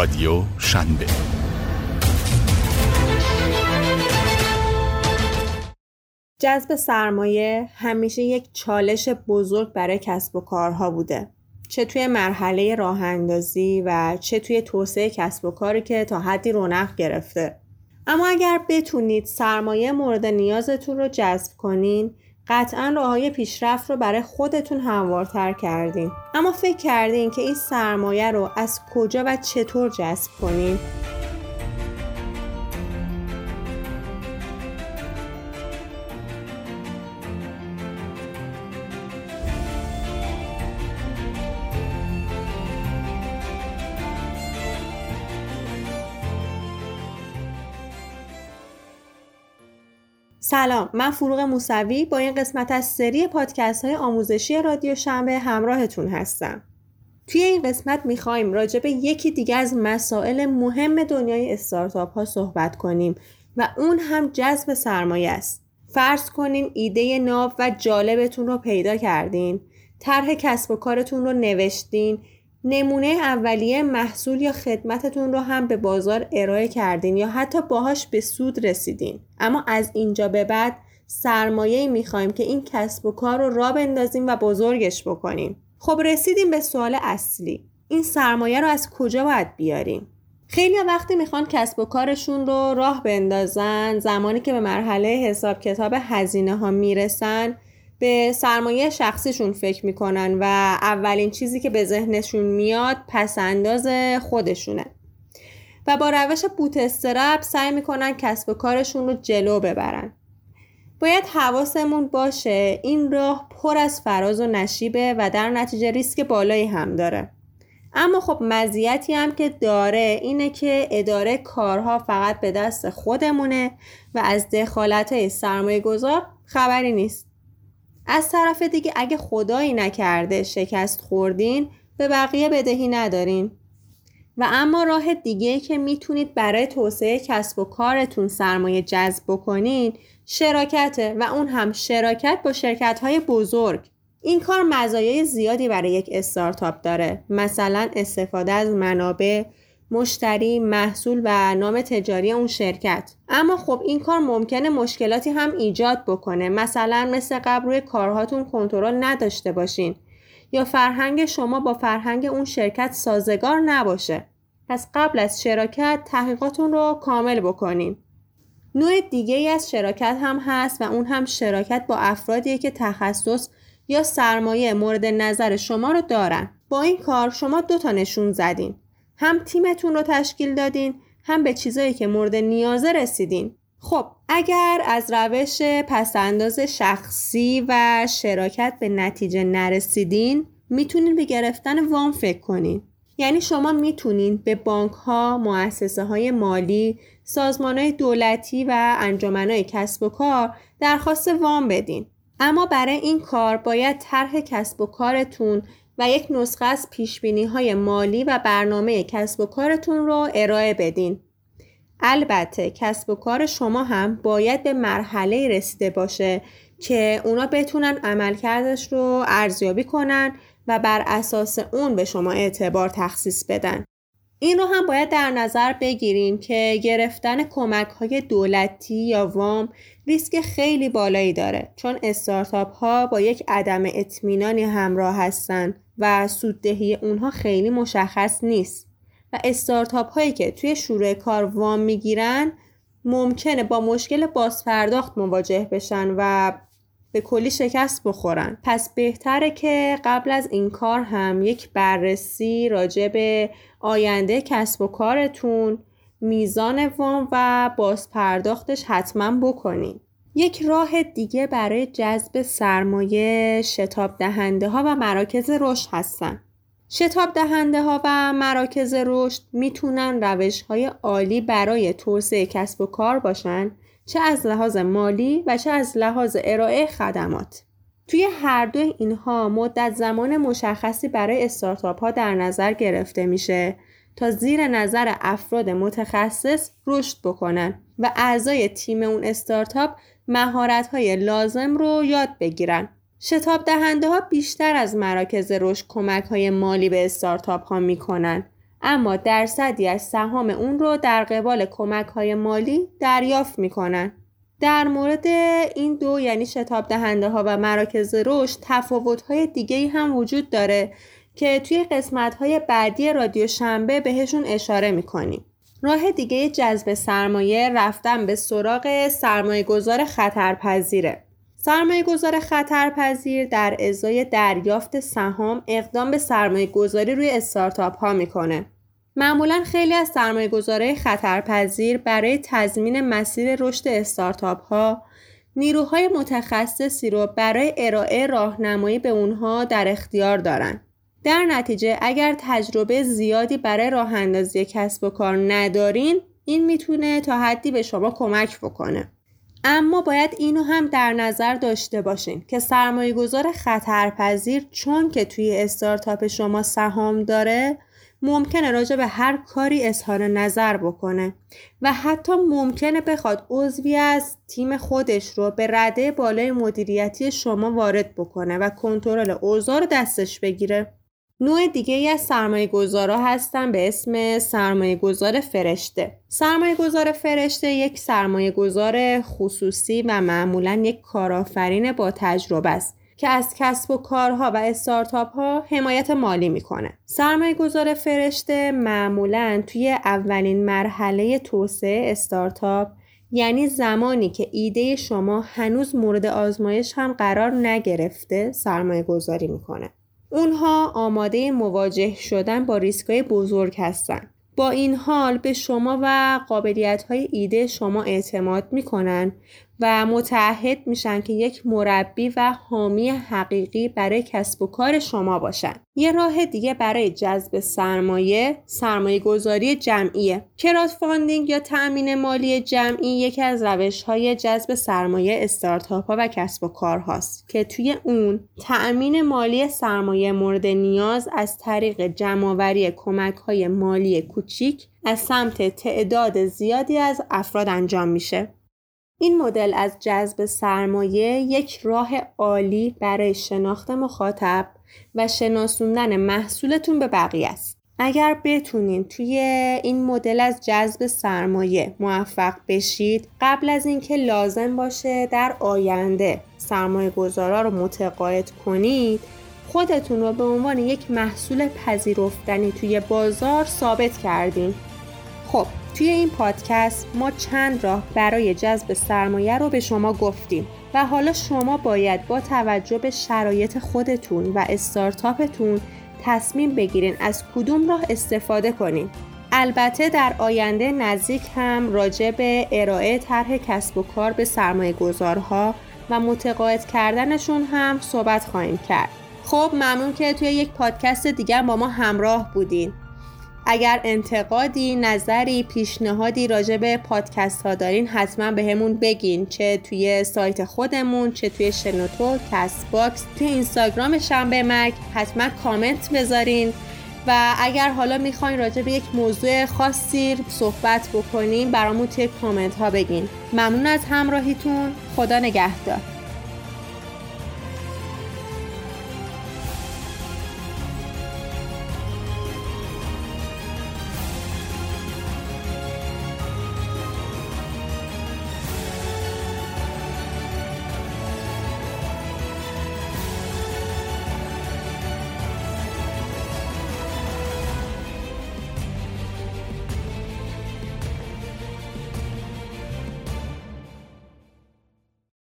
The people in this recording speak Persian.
رادیو شنبه. جذب سرمایه همیشه یک چالش بزرگ برای کسب و کارها بوده. چه توی مرحله راه اندازی و چه توی توسعه کسب و کاری که تا حدی رونق گرفته. اما اگر بتونید سرمایه مورد نیازتون رو جذب کنین قطعا راه های پیشرفت رو برای خودتون هموارتر کردین. اما فکر کردین که این سرمایه رو از کجا و چطور جذب کنین؟ سلام من فروغ موسوی با این قسمت از سری پادکست های آموزشی رادیو شنبه همراهتون هستم. توی این قسمت می‌خوایم راجع به یکی دیگه از مسائل مهم دنیای استارتاپ ها صحبت کنیم و اون هم جذب سرمایه است. فرض کنین ایده ناو و جالبتون رو پیدا کردین طرح کسب و کارتون رو نوشتین نمونه اولیه محصول یا خدمتتون رو هم به بازار ارائه کردین یا حتی باهاش به سود رسیدین. اما از اینجا به بعد سرمایه می‌خوایم که این کسب و کار رو را بندازیم و بزرگش بکنیم. خب رسیدیم به سوال اصلی. این سرمایه رو از کجا باید بیاریم؟ خیلی وقتی می‌خوان کسب و کارشون رو راه بندازن زمانی که به مرحله حساب کتاب هزینه ها می‌رسن به سرمایه شخصیشون فکر می‌کنن و اولین چیزی که به ذهنشون میاد پسنداز خودشونه. و با روش بوت استرپ سعی می‌کنن کسب و کارشون رو جلو ببرن. باید حواسمون باشه این راه پر از فراز و نشیبه و در نتیجه ریسک بالایی هم داره. اما خب مزیتی هم که داره اینه که اداره کارها فقط به دست خودمونه و از دخالت سرمایه گذار خبری نیست. از طرف دیگه اگه خدایی نکرده شکست خوردین به بقیه بدهی ندارین. و اما راه دیگه که می‌تونید برای توسعه کسب و کارتون سرمایه جذب بکنین شراکته و اون هم شراکت با شرکت های بزرگ. این کار مزایای زیادی برای یک استارتاپ داره. مثلا استفاده از منابع مشتری، محصول و نام تجاری اون شرکت. اما خب این کار ممکنه مشکلاتی هم ایجاد بکنه. مثلا مثل قبل روی کارهاتون کنترل نداشته باشین. یا فرهنگ شما با فرهنگ اون شرکت سازگار نباشه. پس قبل از شراکت تحقیقاتون رو کامل بکنین. نوع دیگه ای از شراکت هم هست و اون هم شراکت با افرادیه که تخصص یا سرمایه مورد نظر شما رو دارن. با این کار شما دو تا نشون زدین. هم تیمتون رو تشکیل دادین هم به چیزایی که مورد نیازه رسیدین خب اگر از روش پسنداز شخصی و شراکت به نتیجه نرسیدین می‌تونین به گرفتن وام فکر کنین یعنی شما می‌تونین به بانک ها، مؤسسه های مالی، سازمان های دولتی و انجمن های کسب و کار درخواست وام بدین. اما برای این کار باید طرح کسب و کارتون و یک نسخه از پیش های مالی و برنامه کسب و کارتون رو ارائه بدین. البته کسب و کار شما هم باید به مرحله رسیده باشه که اونا بتونن عملکردش رو ارزیابی کنن و بر اساس اون به شما اعتبار تخصیص بدن. این رو هم باید در نظر بگیریم که گرفتن کمک های دولتی یا وام ریسک خیلی بالایی داره چون استارتاپ ها با یک عدم اطمینانی همراه هستن و سوددهی اونها خیلی مشخص نیست. و استارتاپ هایی که توی شروع کار وام می‌گیرن ممکنه با مشکل بازپرداخت مواجه بشن و به کلی شکست بخورن پس بهتره که قبل از این کار هم یک بررسی راجع به آینده کسب و کارتون میزان وام و بازپرداختش حتما بکنین یک راه دیگه برای جذب سرمایه شتاب دهنده ها و مراکز رشد هستن. شتاب دهنده ها و مراکز رشد می‌تونن روش های عالی برای توسعه کسب و کار باشن چه از لحاظ مالی و چه از لحاظ ارائه خدمات. توی هر دو اینها مدت زمان مشخصی برای استارتاپ ها در نظر گرفته میشه تا زیر نظر افراد متخصص رشد بکنن و اعضای تیم اون استارتاپ مهارت های لازم رو یاد بگیرن. شتاب دهنده ها بیشتر از مراکز رشد کمک های مالی به استارتاپ ها می‌کنن اما درصدی از سهام اون رو در قبال کمک های مالی دریافت می‌کنن. در مورد این دو یعنی شتاب دهنده ها و مراکز رشد تفاوت های دیگه هم وجود داره که توی قسمت های بعدی رادیو شنبه بهشون اشاره می‌کنیم. راه دیگه جذب سرمایه رفتن به سراغ سرمایه گذار خطرپذیره. سرمایه گذار خطرپذیر در ازای دریافت سهام اقدام به سرمایه گذاری روی استارتاپ ها می‌کنه. معمولا خیلی از سرمایه گذاره خطرپذیر برای تضمین مسیر رشد استارتاپ ها نیروهای متخصصی رو برای ارائه راهنمایی به اونها در اختیار دارن. در نتیجه اگر تجربه زیادی برای راه اندازی کسب و کار ندارین این می‌تونه تا حدی به شما کمک بکنه. اما باید اینو هم در نظر داشته باشین که سرمایه گذار خطرپذیر چون که توی استارتاپ شما سهام داره ممکنه راجع به هر کاری اظهار نظر بکنه و حتی ممکنه بخواد عضوی از تیم خودش رو به رده بالای مدیریتی شما وارد بکنه و کنترل اوضاع رو دستش بگیره. نوع دیگه ای از سرمایه گذارا هستن به اسم سرمایه گذار فرشته سرمایه گذار فرشته یک سرمایه گذار خصوصی و معمولا یک کارآفرین با تجربه است که از کسب و کارها و استارتاپ ها حمایت مالی می‌کنه. سرمایه گذار فرشته معمولا توی اولین مرحله توسعه استارتاپ یعنی زمانی که ایده شما هنوز مورد آزمایش هم قرار نگرفته سرمایه گذاری می‌کنه. اونها آماده مواجه شدن با ریسکای بزرگ هستند. با این حال به شما و قابلیت های ایده شما اعتماد می‌کنن و متعهد میشن که یک مربی و حامی حقیقی برای کسب و کار شما باشن. یه راه دیگه برای جذب سرمایه سرمایه گذاری جمعیه. crowdfunding یا تأمین مالی جمعی یکی از روش های جذب سرمایه استارتاپ ها و کسب و کار هاست که توی اون تأمین مالی سرمایه مورد نیاز از طریق جمعآوری کمک های مالی کوچیک از سمت تعداد زیادی از افراد انجام میشه. این مدل از جذب سرمایه یک راه عالی برای شناخت مخاطب و شناسوندن محصولتون به بقیه است. اگر بتونین توی این مدل از جذب سرمایه موفق بشید قبل از اینکه لازم باشه در آینده سرمایه گذارا رو متقاعد کنید خودتون رو به عنوان یک محصول پذیرفتنی توی بازار ثابت کردین خب توی این پادکست ما چند راه برای جذب سرمایه رو به شما گفتیم و حالا شما باید با توجه به شرایط خودتون و استارتاپتون تصمیم بگیرین از کدوم راه استفاده کنین. البته در آینده نزدیک هم راجع به ارائه طرح کسب و کار به سرمایه گذارها و متقاعد کردنشون هم صحبت خواهیم کرد. خب ممنون که توی یک پادکست دیگر با ما همراه بودین. اگر انتقادی، نظری، پیشنهادی راجع به پادکست ها دارین حتما بهمون بگین. چه توی سایت خودمون چه توی شنوتو، کست باکس، توی اینستاگرام شنبه مگ حتما کامنت بذارین. و اگر حالا می‌خواین راجع به یک موضوع خاصی صحبت بکنیم برامون توی کامنت ها بگین. ممنون از همراهیتون. خدا نگهدار.